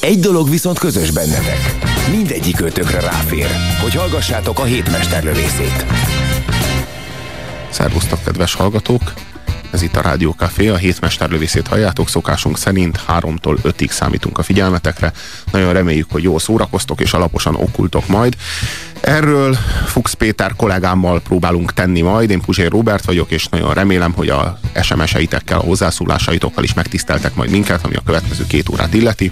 Egy dolog viszont közös bennetek. Mindegyik ötökre ráfér, hogy hallgassátok a hétmesterlövészét. Szervusztok, kedves hallgatók! Ez itt a Rádió Café, a hétmesterlövészét halljátok, szokásunk szerint 3-tól 5-ig számítunk a figyelmetekre. Nagyon reméljük, hogy jól szórakoztok és alaposan okultok majd. Erről Fuchs Péter kollégámmal próbálunk tenni majd. Én Puzsér Robert vagyok, és nagyon remélem, hogy a SMS-eitekkel, a hozzászólásaitokkal is megtiszteltek majd minket, ami a következő két órát illeti,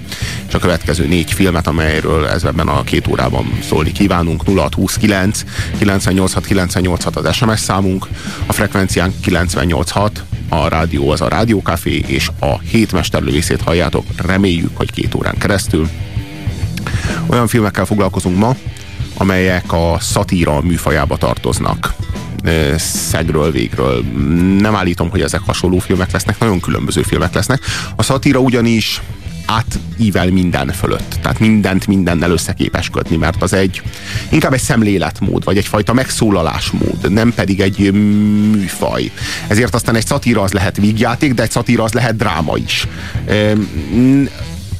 és a következő négy filmet, amelyről ez ebben a két órában szólni kívánunk. 0629 986 986 az SMS számunk, a frekvenciánk 986, a rádió az a Rádiókafé, és a hétmesterlövészét halljátok, reméljük, hogy két órán keresztül. Olyan filmekkel foglalkozunk ma, amelyek a szatíra műfajába tartoznak. Szegről, végről. Nem állítom, hogy ezek hasonló filmek lesznek, nagyon különböző filmek lesznek. A szatíra ugyanis átível minden fölött. Tehát mindent mindennel összeképes kötni, mert az egy inkább egy szemléletmód, vagy egyfajta megszólalásmód, nem pedig egy műfaj. Ezért aztán egy szatíra az lehet vígjáték, de egy szatíra az lehet dráma is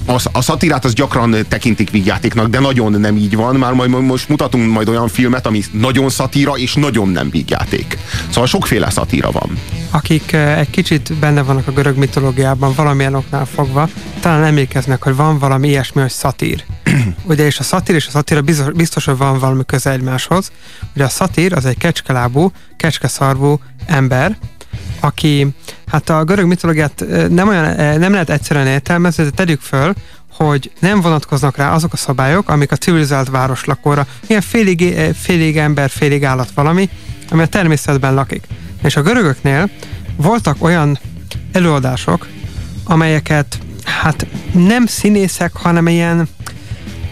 a, a szatirát az gyakran tekintik vígjátéknak, de nagyon nem így van. Már majd most mutatunk majd olyan filmet, ami nagyon szatíra és nagyon nem vígjáték. Szóval sokféle szatíra van. Akik eh, egy kicsit benne vannak a görög mitológiában valamilyen oknál fogva, talán emlékeznek, hogy van valami ilyesmi, hogy szatír. Ugye, és a szatír és a szatíra biztos, biztos, hogy van valami köze egymáshoz. Ugye a szatír az egy kecskelábú, kecskeszarvú ember, aki, hát a görög mitológiát nem, olyan, nem lehet egyszerűen értelmezni, de tegyük föl, hogy nem vonatkoznak rá azok a szabályok, amik a civilizált városlakóra, ilyen félig, félig ember, félig állat valami, ami a természetben lakik. És a görögöknél voltak olyan előadások, amelyeket hát nem színészek, hanem ilyen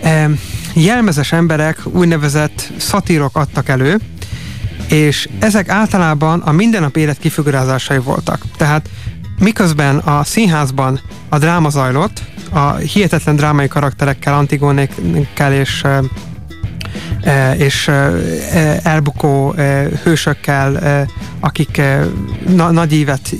e, jelmezes emberek, úgynevezett szatírok adtak elő, és ezek általában a mindennapi élet kifigurázásai voltak. Tehát miközben a színházban a dráma zajlott, a hihetetlen drámai karakterekkel, Antigónékkel és és elbukó hősökkel, akik nagy évet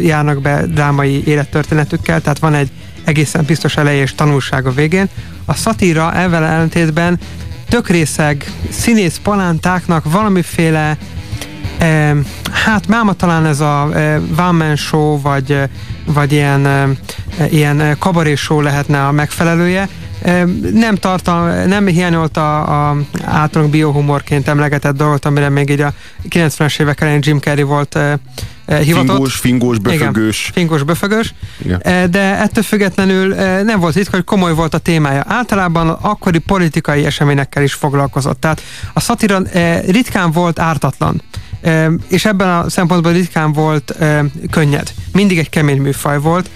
járnak be drámai élettörténetükkel, tehát van egy egészen biztos eleje és tanulság a végén. A szatíra ezzel ellentétben tökrészeg színész palántáknak valamiféle eh, hát máma talán ez a eh, one show, vagy, vagy ilyen, eh, ilyen kabaré show lehetne a megfelelője. Eh, nem tartal, nem hiányolta a, általunk biohumorként emlegetett dolgot, amire még így a 90-es évek elején Jim Carrey volt eh, Eh, hivatott. Fingós, fingós, böfögős. Igen, fingós, böfögős. Igen. Eh, de ettől függetlenül eh, nem volt ritka, hogy komoly volt a témája. Általában akkori politikai eseményekkel is foglalkozott. Tehát a szatira ritkán volt ártatlan és ebben a szempontból ritkán volt könnyed. Mindig egy kemény műfaj volt,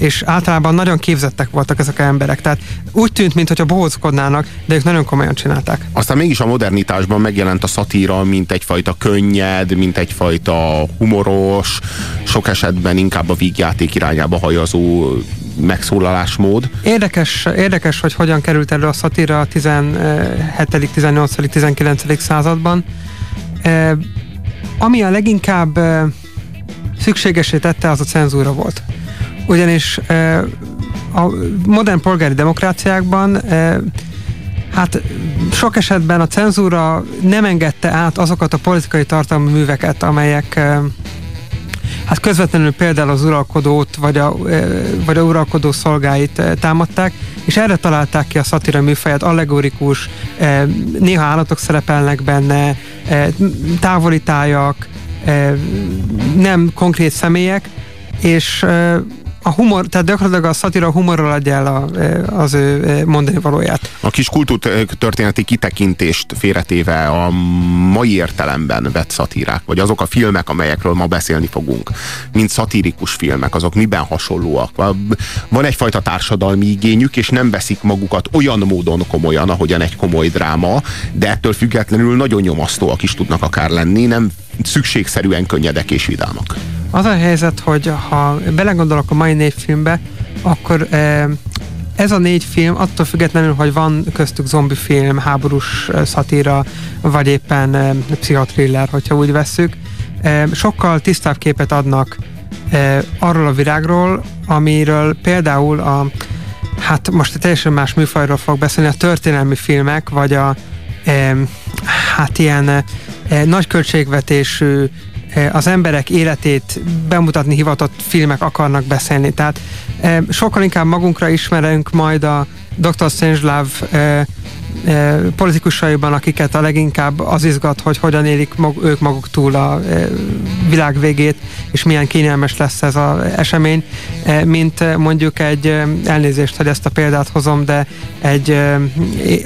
és általában nagyon képzettek voltak ezek az emberek. Tehát úgy tűnt, mintha bohózkodnának, de ők nagyon komolyan csinálták. Aztán mégis a modernitásban megjelent a szatíra, mint egyfajta könnyed, mint egyfajta humoros, sok esetben inkább a vígjáték irányába hajazó megszólalásmód. Érdekes, érdekes, hogy hogyan került elő a szatíra a 17., 18., 19. században ami a leginkább szükségesé tette, az a cenzúra volt. Ugyanis a modern polgári demokráciákban hát sok esetben a cenzúra nem engedte át azokat a politikai tartalmi műveket, amelyek hát közvetlenül például az uralkodót, vagy a, vagy a uralkodó szolgáit támadták, és erre találták ki a szatira műfaját, allegorikus, néha állatok szerepelnek benne, távoli tájak, nem konkrét személyek, és a humor, tehát gyakorlatilag a szatira humorral adja el a, az ő mondani valóját. A kis kultúrtörténeti kitekintést félretéve a mai értelemben vett szatírák, vagy azok a filmek, amelyekről ma beszélni fogunk, mint szatirikus filmek, azok miben hasonlóak? Van egyfajta társadalmi igényük, és nem veszik magukat olyan módon komolyan, ahogyan egy komoly dráma, de ettől függetlenül nagyon nyomasztóak is tudnak akár lenni, nem szükségszerűen könnyedek és vidámak. Az a helyzet, hogy ha belegondolok a mai négy filmbe, akkor eh, ez a négy film, attól függetlenül, hogy van köztük zombi film, háborús eh, szatíra, vagy éppen eh, pszichotriller, hogyha úgy vesszük, sokkal tisztább képet adnak arról a virágról, amiről például a hát most teljesen más műfajról fog beszélni, a történelmi filmek, vagy a hát ilyen nagy költségvetésű az emberek életét bemutatni hivatott filmek akarnak beszélni. Tehát sokkal inkább magunkra ismerünk majd a Dr. Strangelove politikusaiban, akiket a leginkább az izgat, hogy hogyan élik mag, ők maguk túl a világ végét, és milyen kényelmes lesz ez az esemény, mint mondjuk egy elnézést, hogy ezt a példát hozom, de egy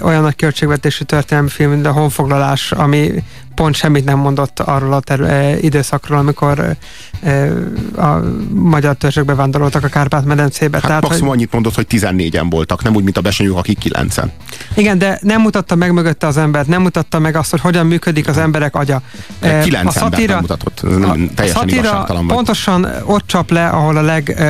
olyan nagy költségvetésű történelmi film, mint a honfoglalás, ami pont semmit nem mondott arról a terü- eh, időszakról, amikor eh, a magyar törzsök bevándoroltak a Kárpát-medencébe. Hát Tehát, maximum hogy... annyit mondott, hogy 14-en voltak, nem úgy, mint a besenyők, akik 9-en. Igen, de nem mutatta meg mögötte az embert, nem mutatta meg azt, hogy hogyan működik az emberek agya. 9 eh, a szatira, nem mutatott, ez nem, teljesen a szatira pontosan ott csap le, ahol a leg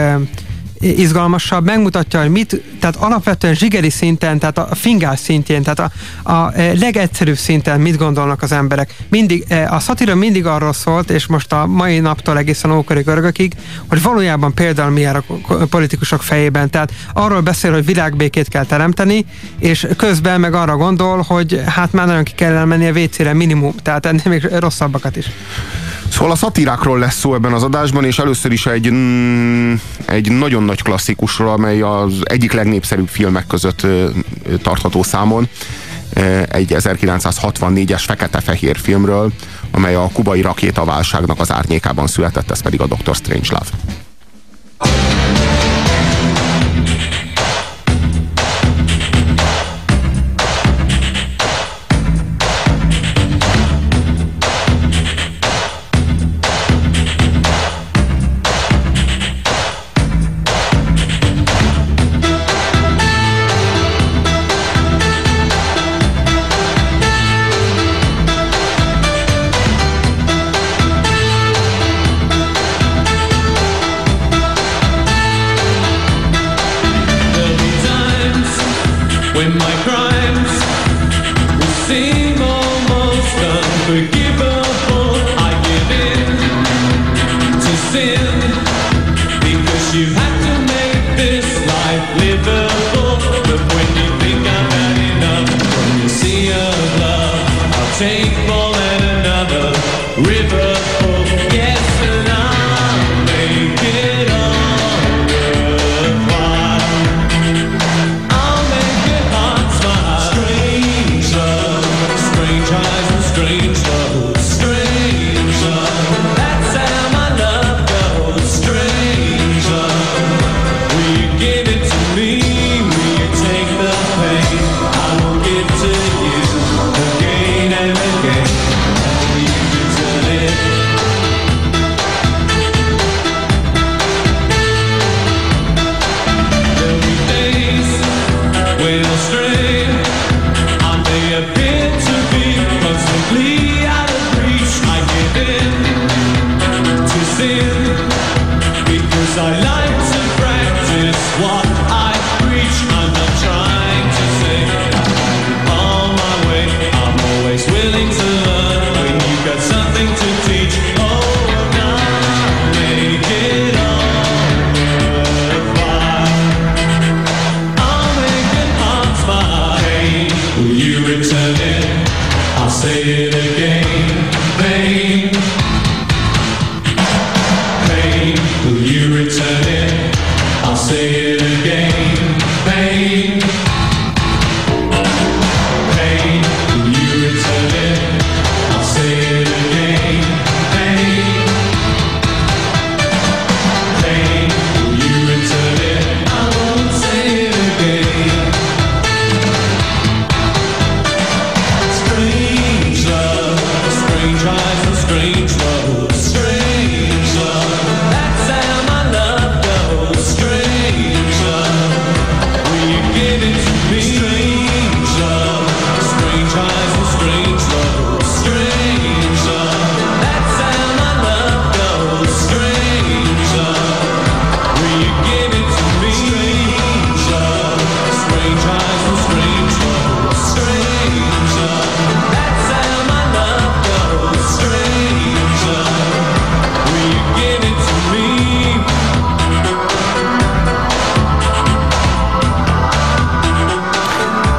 izgalmasabb, megmutatja, hogy mit, tehát alapvetően zsigeri szinten, tehát a fingás szintjén, tehát a, a legegyszerűbb szinten mit gondolnak az emberek. Mindig, e, a szatira mindig arról szólt, és most a mai naptól egészen ókori görögökig, hogy valójában például mi a politikusok fejében. Tehát arról beszél, hogy világbékét kell teremteni, és közben meg arra gondol, hogy hát már nagyon ki kell menni a WC-re minimum, tehát ennél még rosszabbakat is. Szóval a szatírákról lesz szó ebben az adásban, és először is egy, mm, egy nagyon nagy klasszikusról, amely az egyik legnépszerűbb filmek között tartható számon. Egy 1964-es fekete-fehér filmről, amely a kubai rakétaválságnak az árnyékában született, ez pedig a Dr. Strangelove. When my cry. Say it.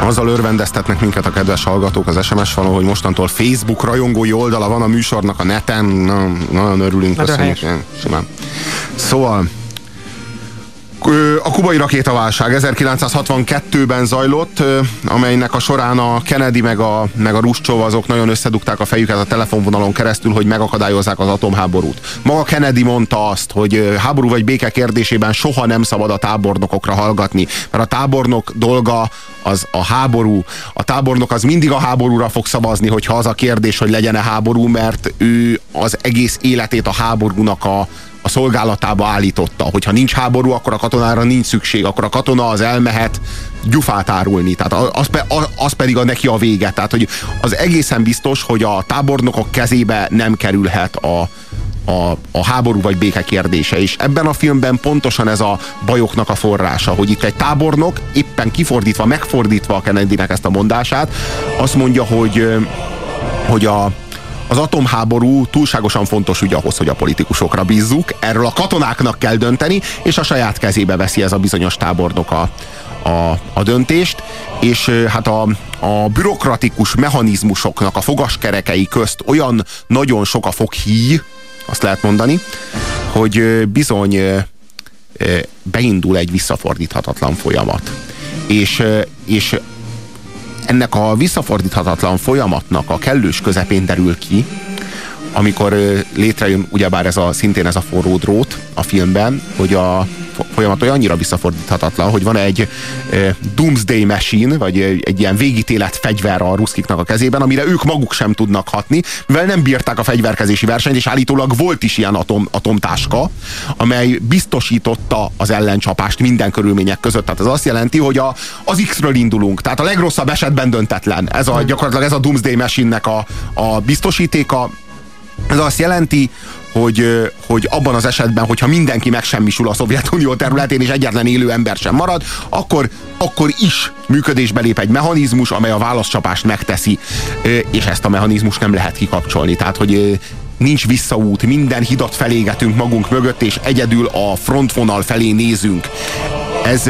Azzal örvendeztetnek minket a kedves hallgatók az SMS falon, hogy mostantól Facebook rajongói oldala van a műsornak a neten. Na, nagyon örülünk, köszönjük. Simán. Szóval, a kubai rakétaválság 1962-ben zajlott, amelynek a során a Kennedy meg a, meg a Ruscsov azok nagyon összedugták a fejüket a telefonvonalon keresztül, hogy megakadályozzák az atomháborút. Maga Kennedy mondta azt, hogy háború vagy béke kérdésében soha nem szabad a tábornokokra hallgatni, mert a tábornok dolga az a háború. A tábornok az mindig a háborúra fog szavazni, hogyha az a kérdés, hogy legyen-e háború, mert ő az egész életét a háborúnak a, a szolgálatába állította. Hogyha nincs háború, akkor a katonára nincs szükség, akkor a katona az elmehet gyufát árulni. Tehát az, az pedig a neki a vége. Tehát, hogy az egészen biztos, hogy a tábornokok kezébe nem kerülhet a, a, a háború vagy béke kérdése. És ebben a filmben pontosan ez a bajoknak a forrása, hogy itt egy tábornok éppen kifordítva, megfordítva a Kennedynek ezt a mondását, azt mondja, hogy, hogy a, az atomháború túlságosan fontos ügy ahhoz, hogy a politikusokra bízzuk. Erről a katonáknak kell dönteni, és a saját kezébe veszi ez a bizonyos tábornok a, a, a döntést, és hát a, a bürokratikus mechanizmusoknak a fogaskerekei közt olyan nagyon sok a foghíj, azt lehet mondani, hogy bizony beindul egy visszafordíthatatlan folyamat. És, és ennek a visszafordíthatatlan folyamatnak a kellős közepén derül ki, amikor létrejön ugyebár ez a, szintén ez a forró drót a filmben, hogy a folyamat olyannyira visszafordíthatatlan, hogy van egy e, Doomsday Machine, vagy egy, egy ilyen végítélet fegyver a ruszkiknak a kezében, amire ők maguk sem tudnak hatni, mivel nem bírták a fegyverkezési versenyt, és állítólag volt is ilyen atom, atomtáska, amely biztosította az ellencsapást minden körülmények között. Tehát ez azt jelenti, hogy a, az X-ről indulunk, tehát a legrosszabb esetben döntetlen. Ez a, gyakorlatilag ez a Doomsday Machine-nek a, a biztosítéka, ez azt jelenti, hogy, hogy abban az esetben, hogyha mindenki megsemmisül a Szovjetunió területén, és egyetlen élő ember sem marad, akkor, akkor is működésbe lép egy mechanizmus, amely a válaszcsapást megteszi, és ezt a mechanizmus nem lehet kikapcsolni. Tehát, hogy nincs visszaút, minden hidat felégetünk magunk mögött, és egyedül a frontvonal felé nézünk. Ez,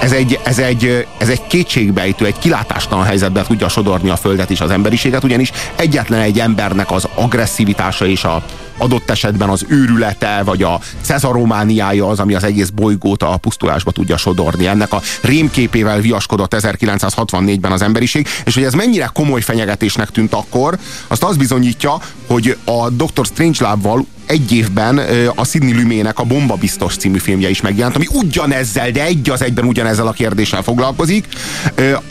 ez egy, ez, egy, ez egy kétségbejtő, egy kilátástalan helyzetbe tudja sodorni a Földet és az emberiséget, ugyanis egyetlen egy embernek az agresszivitása és a adott esetben az őrülete, vagy a cezaromániája az, ami az egész bolygót a pusztulásba tudja sodorni. Ennek a rémképével viaskodott 1964-ben az emberiség, és hogy ez mennyire komoly fenyegetésnek tűnt akkor, azt az bizonyítja, hogy a Dr. Strangelove-val egy évben a Sidney Lumének a Bomba Biztos című filmje is megjelent, ami ugyanezzel, de egy az egyben ugyanezzel a kérdéssel foglalkozik,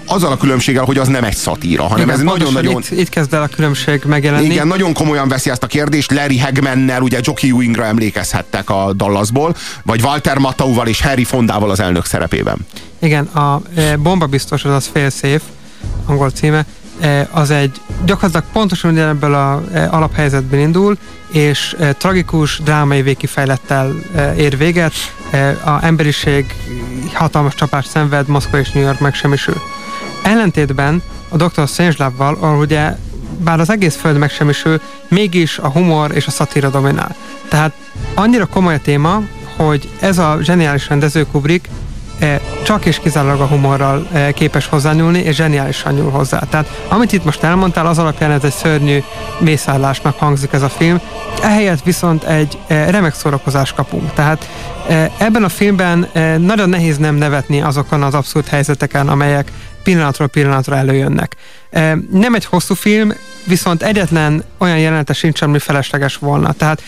azzal a különbséggel, hogy az nem egy szatíra, hanem Igen, ez nagyon-nagyon... Itt, itt kezd el a különbség megjelenni. Igen, nagyon komolyan veszi ezt a kérdést, Larry Hagmannel, ugye Jockey Ewingra emlékezhettek a Dallasból, vagy Walter Matthauval és Harry Fondával az elnök szerepében. Igen, a Bomba Biztos az az Fail Safe, angol címe, az egy gyakorlatilag pontosan ebből a alaphelyzetben indul, és e, tragikus, drámai végkifejlettel e, ér véget. E, a emberiség hatalmas csapást szenved, Moszkva és New York megsemmisül. Ellentétben a Dr. Strangelove-val, ahol ugye bár az egész föld megsemmisül, mégis a humor és a szatíra dominál. Tehát annyira komoly a téma, hogy ez a zseniális rendező Kubrick E, csak és kizárólag a humorral e, képes hozzányúlni, és zseniálisan nyúl hozzá. Tehát amit itt most elmondtál, az alapján ez egy szörnyű mészállásnak hangzik ez a film, ehelyett viszont egy e, remek szórakozást kapunk. Tehát ebben a filmben nagyon nehéz nem nevetni azokon az abszurd helyzeteken, amelyek pillanatról pillanatra előjönnek. Nem egy hosszú film, viszont egyetlen olyan jelenete sincs, ami felesleges volna. Tehát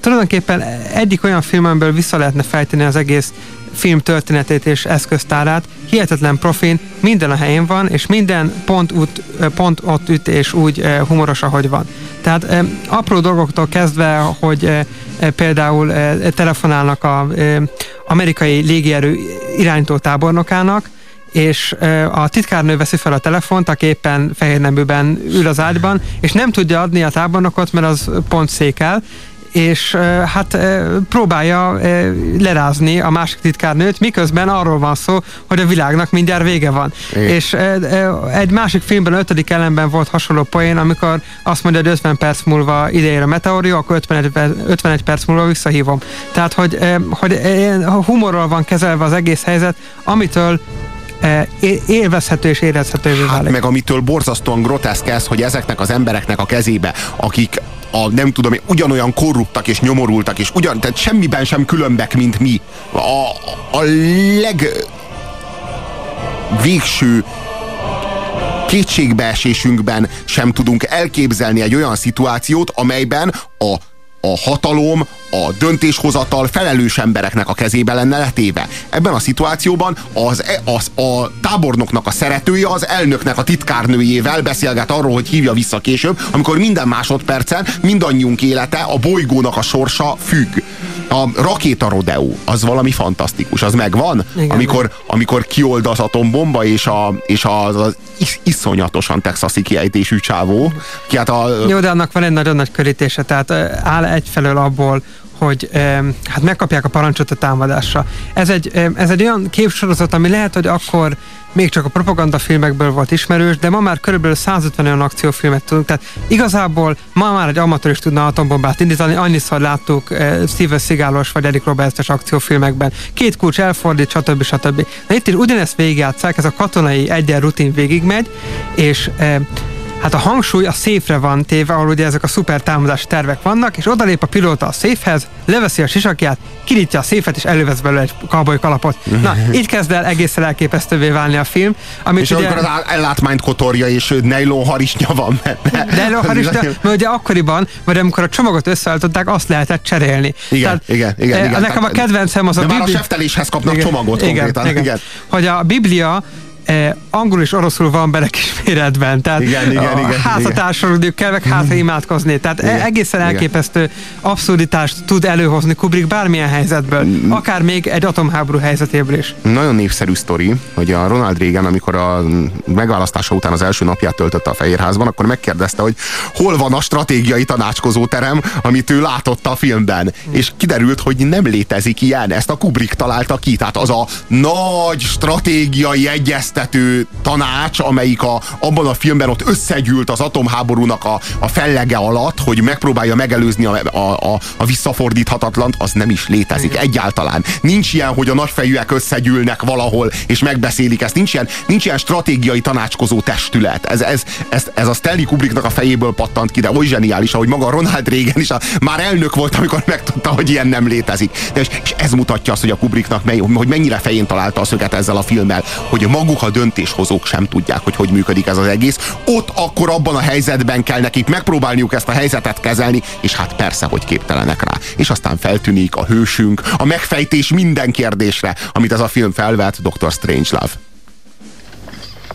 tulajdonképpen egyik olyan filmből vissza lehetne fejteni az egész film történetét és eszköztárát, hihetetlen profin, minden a helyén van, és minden pont, út, pont ott üt, és úgy humoros, ahogy van. Tehát apró dolgoktól kezdve, hogy például telefonálnak a amerikai légierő irányító tábornokának, és a titkárnő veszi fel a telefont, aki éppen fehér neműben ül az ágyban, és nem tudja adni a tábornokot, mert az pont székel, és hát próbálja lerázni a másik titkárnőt, miközben arról van szó, hogy a világnak mindjárt vége van. É. És egy másik filmben, ötödik ellenben volt hasonló poén, amikor azt mondja, hogy 50 perc múlva ideér a meteorió, akkor 51, 51 perc múlva visszahívom. Tehát, hogy, hogy humorral van kezelve az egész helyzet, amitől élvezhető és érezhetővé Hát meg amitől borzasztóan groteszk ez, hogy ezeknek az embereknek a kezébe, akik a, nem tudom, én, ugyanolyan korruptak és nyomorultak, és ugyan, tehát semmiben sem különbek, mint mi. A, a leg végső kétségbeesésünkben sem tudunk elképzelni egy olyan szituációt, amelyben a a hatalom, a döntéshozatal felelős embereknek a kezébe lenne letéve. Ebben a szituációban az, az, a tábornoknak a szeretője az elnöknek a titkárnőjével beszélget arról, hogy hívja vissza később, amikor minden másodpercen mindannyiunk élete, a bolygónak a sorsa függ. A rakéta rodeo, az valami fantasztikus, az megvan, Igen. amikor, amikor kiold az atombomba, és, a, és az, az is, iszonyatosan texasi kiejtésű csávó, ki hát a, Jó, de annak van egy nagyon nagy körítése, tehát áll egyfelől abból, hogy hát megkapják a parancsot a támadásra. Ez egy, ez egy olyan képsorozat, ami lehet, hogy akkor még csak a propagandafilmekből volt ismerős, de ma már körülbelül 150 olyan akciófilmet tudunk, tehát igazából ma már egy amatőr is tudna atombombát indítani, annyiszor láttuk uh, Steven Seagalos vagy Eric Roberts-es akciófilmekben. Két kulcs elfordít, stb. stb. Na itt is ugyanezt végigjátszák, ez a katonai egyen rutin végigmegy, és uh, Hát a hangsúly a széfre van téve, ahol ugye ezek a szuper támadási tervek vannak, és odalép a pilóta a széfhez, leveszi a sisakját, kinyitja a széfet, és elővesz belőle egy cowboy kalapot. Na, így kezd el egészen elképesztővé válni a film. Amit és ugye, amikor az ellátmányt kotorja, és nylon harisnya van benne. de előharista, mert ugye akkoriban, vagy amikor a csomagot összeállították, azt lehetett cserélni. Igen, igen, igen, eh, igen. Nekem a Tehát- kedvencem az De a már a sefteléshez kapnak csomagot igen, konkrétan. Igen. Igen. Hogy a Biblia eh, angol és oroszul van bele kis méretben, tehát Igen, igen, igen, házatársadalmi kell meg hátra imádkozni, tehát Igen, igen. egészen igen. elképesztő abszurditást tud előhozni Kubrick bármilyen helyzetből, Mm. akár még egy atomháború helyzetéből is. Nagyon népszerű sztori, hogy a Ronald Reagan, amikor a megválasztása után az első napját töltötte a Fehérházban, akkor megkérdezte, hogy hol van a stratégiai tanácskozóterem, amit ő látott a filmben. És kiderült, hogy nem létezik ilyen. Ezt a Kubrick találta ki. Tehát az a nagy stratégiai egyeztető tanács, amelyik a, abban a filmben ott összegyűlt az atomháborúnak a, a fellege alatt, hogy megpróbálja megelőzni a, a, a, a visszafordíthatatlant, az nem is létezik egyáltalán. Nincs ilyen, hogy a nagyfejűek összegyűlnek valahol, és megbeszélik ezt. Nincs ilyen, nincs ilyen stratégiai tanácskozó testület. Ez, ez, ez, ez a Stanley Kubricknak a fejéből pattant ki, de oly zseniális, ahogy maga Ronald Reagan is a, már elnök volt, amikor megtudta, hogy ilyen nem létezik. De és, és ez mutatja azt, hogy a Kubricknak mely, hogy mennyire fején találta a szöget ezzel a filmmel, hogy maguk a döntéshozók sem tudják, hogy hogy működik ez az egész. Ott akkor abban a helyzetben kell nekik megpróbálniuk ezt a helyzetet kezelni, és hát persze, hogy képtelenek rá. És aztán feltűnik a hősünk, a megfejtés minden kérdésre, amit ez a film felvet, Dr. Strangelove.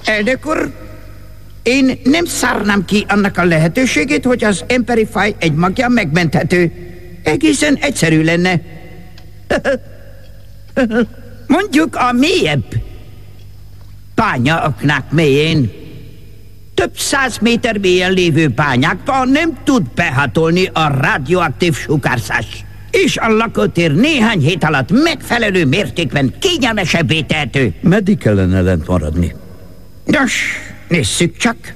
Elnök úr, én nem szárnám ki annak a lehetőségét, hogy az Emperify egy magja megmenthető. Egészen egyszerű lenne. Mondjuk a mélyebb bányaaknák mélyén. Több száz méter mélyen lévő bányákba nem tud behatolni a radioaktív sugárzás. És a lakótér néhány hét alatt megfelelő mértékben kényelmesebbé tehető. Meddig kellene lent maradni? Nos, nézzük csak.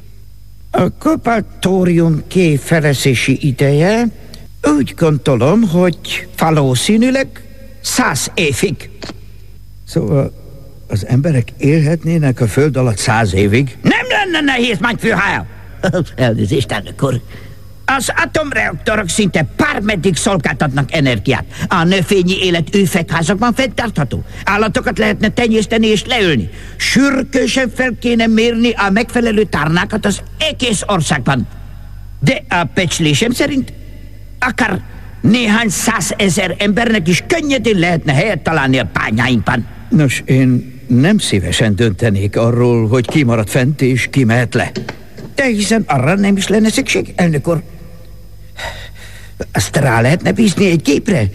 A kobaltórium kifelezési ideje úgy gondolom, hogy valószínűleg száz évig. Szóval az emberek élhetnének a föld alatt száz évig? Nem lenne nehéz, mein Führer! Elnézést, elnök úr. Az atomreaktorok szinte bármeddig szolgáltatnak energiát. A növényi élet üvegházakban fenntartható. Állatokat lehetne tenyészteni és leölni. Sürgősen fel kéne mérni a megfelelő tárnákat az egész országban. De a becslésem szerint akár néhány százezer embernek is könnyedén lehetne helyet találni a bányáinkban. Nos, én nem szívesen döntenék arról, hogy ki marad fent és ki mehet le. De hiszen arra nem is lenne szükség, elnök úr. Azt rá lehetne bízni egy gépre.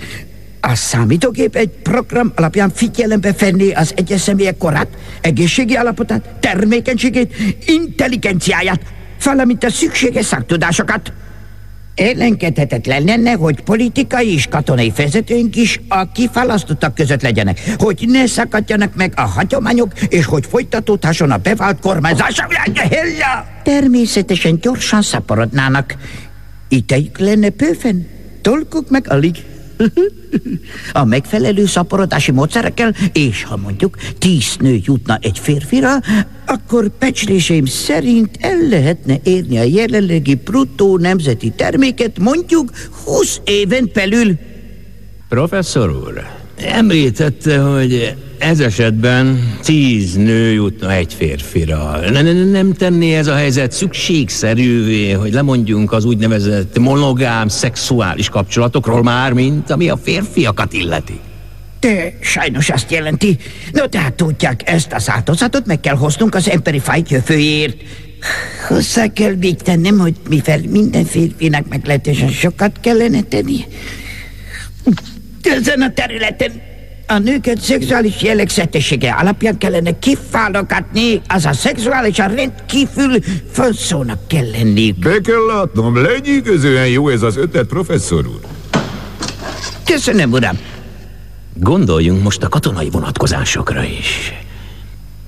A számítógép egy program alapján figyelembe venni az egyes személyek korát, egészségi állapotát, termékenységét, intelligenciáját, valamint a szükséges szaktudásokat. Ellenkedhetetlen lenne, hogy politikai és katonai vezetőink is a kiválasztottak között legyenek, hogy ne szakadjanak meg a hagyományok, és hogy folytatódhasson a bevált kormányzás. Természetesen gyorsan szaporodnának. Idejük lenne bőven, dolguk meg alig. A megfelelő szaporodási módszerekkel, és ha mondjuk tíz nő jutna egy férfira, akkor pecsléseim szerint el lehetne érni a jelenlegi bruttó nemzeti terméket mondjuk 20 éven belül. Professzor úr, említette, hogy ez esetben tíz nő jutna egy férfira. Ne, ne, nem tenné ez a helyzet szükségszerűvé, hogy lemondjunk az úgynevezett monogám szexuális kapcsolatokról már, mint ami a férfiakat illeti? De sajnos azt jelenti. No, tehát tudják, ezt az áldozatot meg kell hoznunk az emberi faj jövőjért. Hozzá kell még tennem, hogy mivel minden férfinak meglehetősen sokat kellene tenni. Ezen a területen a nőket szexuális jellegzetessége alapján kellene kiválogatni, az a szexuálisan rendkívül fonszónak kell lenni. Be kell látnom, lenyűgözően jó ez az ötlet, professzor úr. Köszönöm, uram. Gondoljunk most a katonai vonatkozásokra is.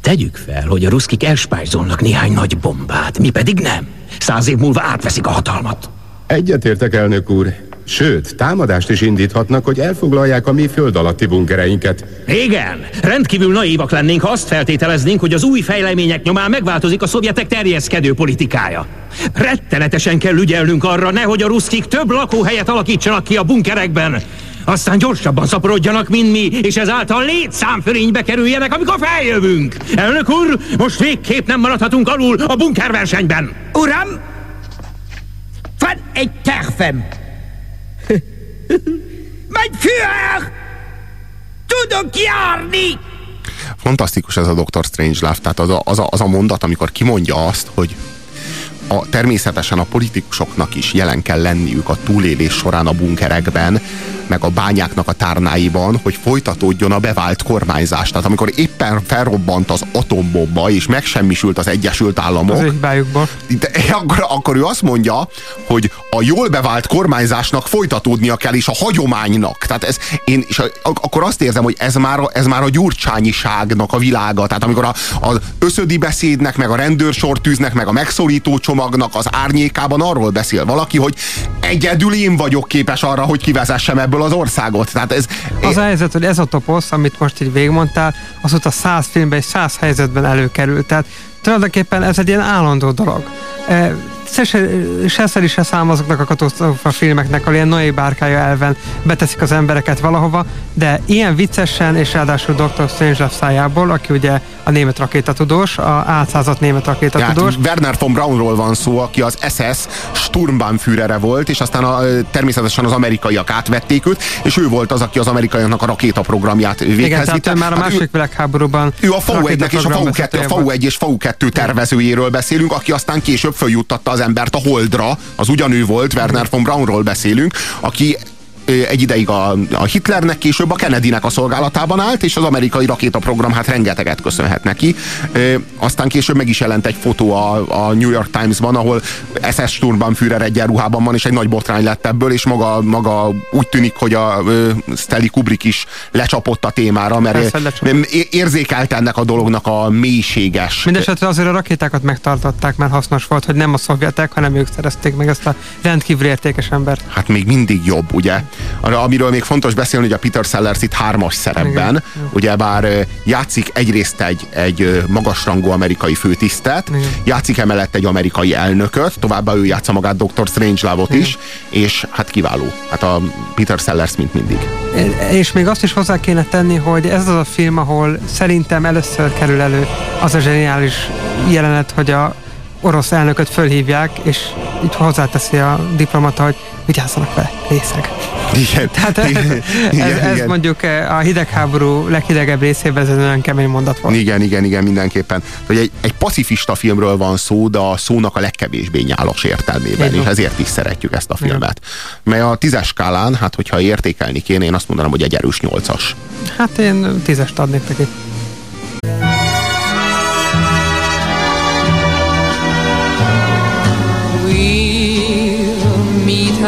Tegyük fel, hogy a ruszkik elspájzolnak néhány nagy bombát, mi pedig nem. Száz év múlva átveszik a hatalmat. Egyetértek, elnök úr. Sőt, támadást is indíthatnak, hogy elfoglalják a mi föld alatti bunkereinket. Igen, rendkívül naívak lennénk, ha azt feltételeznénk, hogy az új fejlemények nyomán megváltozik a szovjetek terjeszkedő politikája. Rettenetesen kell ügyelnünk arra, nehogy a ruszkik több lakóhelyet alakítsanak ki a bunkerekben. Aztán gyorsabban szaporodjanak, mint mi, és ezáltal létszámfölénybe kerüljenek, amikor feljövünk. Elnök úr, most végképp nem maradhatunk alul a bunkerversenyben. Uram, van egy tervem. Mein Führer! Tudok járni! Fantasztikus ez a Dr. Strange Love, tehát az a, az, a, az a mondat, amikor kimondja azt, hogy a, természetesen a politikusoknak is jelen kell lenniük a túlélés során a bunkerekben, meg a bányáknak a tárnáiban, hogy folytatódjon a bevált kormányzás. Tehát amikor éppen felrobbant az atombomba, és megsemmisült az Egyesült Államok, Az de, akkor, akkor ő azt mondja, hogy a jól bevált kormányzásnak folytatódnia kell, és a hagyománynak. Tehát ez, én, és a, akkor azt érzem, hogy ez már, ez már a gyurcsányiságnak a világa. Tehát amikor a, az összödi beszédnek, meg a rendőrsortűznek, meg a megszorító csomagnak az árnyékában arról beszél valaki, hogy egyedül én vagyok képes arra, hogy kivezessem ebből az országot. Tehát ez, az a helyzet, hogy ez a toposz, amit most így végigmondtál, azóta száz filmben és száz helyzetben előkerült. Tehát tulajdonképpen ez egy ilyen állandó dolog. E, se, se, se, se szám azoknak a katasztrófa filmeknek, ahol ilyen Noé bárkája elven beteszik az embereket valahova, de ilyen viccesen, és ráadásul Dr. Strange szájából, aki ugye a német rakétatudós, a átszázott német rakétatudós. Ja, Werner von Braunról van szó, aki az SS Sturmbannführere volt, és aztán a, természetesen az amerikaiak átvették őt, és ő volt az, aki az amerikaiaknak a rakétaprogramját véghez vitte. már a hát második világháborúban ő a FAU-1-nek és a FAU-2, FAU 1 és FAU-2 tervezőjéről beszélünk, aki aztán később följuttatta az embert a Holdra, az ugyanő volt, Werner von Braunról beszélünk, aki egy ideig a, a Hitlernek, később a Kennedynek a szolgálatában állt, és az amerikai rakétaprogram hát rengeteget köszönhet neki. Aztán később meg is jelent egy fotó a, a New York Times-ban, ahol SS Sturmbannführer egyenruhában van, és egy nagy botrány lett ebből, és maga, maga úgy tűnik, hogy a uh, Stanley Kubrick is lecsapott a témára, mert Persze, érzékelt ennek a dolognak a mélységes. Mindenesetre azért a rakétákat megtartották, mert hasznos volt, hogy nem a szovjetek, hanem ők szerezték meg ezt a rendkívül értékes embert. Hát még mindig jobb, ugye? Amiről még fontos beszélni, hogy a Peter Sellers itt hármas szerepben, ugye bár játszik egyrészt egy, egy magasrangú amerikai főtisztet, Igen. játszik emellett egy amerikai elnököt, továbbá ő játsza magát Dr. Strangelove-ot is, és hát kiváló. Hát a Peter Sellers, mint mindig. És még azt is hozzá kéne tenni, hogy ez az a film, ahol szerintem először kerül elő az a zseniális jelenet, hogy a orosz elnököt fölhívják, és így hozzáteszi a diplomata, hogy vigyázzanak vele, részeg. Igen. Tehát ez, igen, ez, ez igen. mondjuk eh, a hidegháború leghidegebb részében ez egy olyan kemény mondat volt. Igen, igen, igen, mindenképpen. Hogy egy, egy pacifista filmről van szó, de a szónak a legkevésbé nyálos értelmében, igen. és ezért is szeretjük ezt a filmet. Igen. Mert a tízes skálán, hát hogyha értékelni kéne, én azt mondanám, hogy egy erős nyolcas. Hát én tízest adnék neki.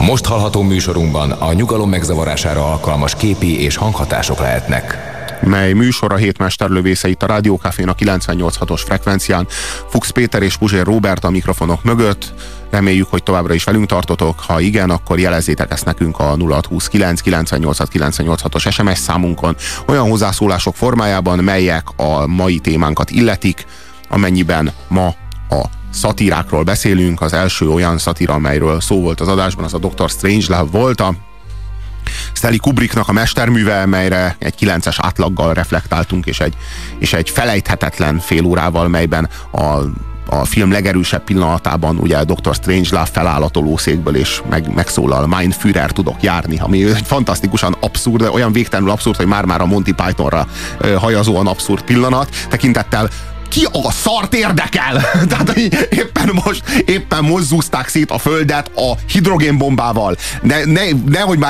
Most hallható műsorunkban a nyugalom megzavarására alkalmas képi és hanghatások lehetnek mely műsor a hétmesterlövésze itt a Rádiókafén a 98.6-os frekvencián. Fuchs Péter és Puzsér Robert a mikrofonok mögött. Reméljük, hogy továbbra is velünk tartotok. Ha igen, akkor jelezzétek ezt nekünk a 0629 986 os SMS számunkon olyan hozzászólások formájában, melyek a mai témánkat illetik, amennyiben ma a szatírákról beszélünk. Az első olyan szatíra, amelyről szó volt az adásban, az a Dr. Strangelove volt, a Stanley Kubricknak a mesterműve, melyre egy 9-es átlaggal reflektáltunk, és egy, és egy felejthetetlen fél órával, melyben a a film legerősebb pillanatában ugye Dr. Strangelove feláll a tolószékből, és meg, megszólal Mein Führer tudok járni, ami egy fantasztikusan abszurd, olyan végtelenül abszurd, hogy már-már a Monty Pythonra hajazóan abszurd pillanat, tekintettel ki a szart érdekel? Tehát éppen most, éppen most szét a földet a hidrogénbombával. Ne, ne, nehogy már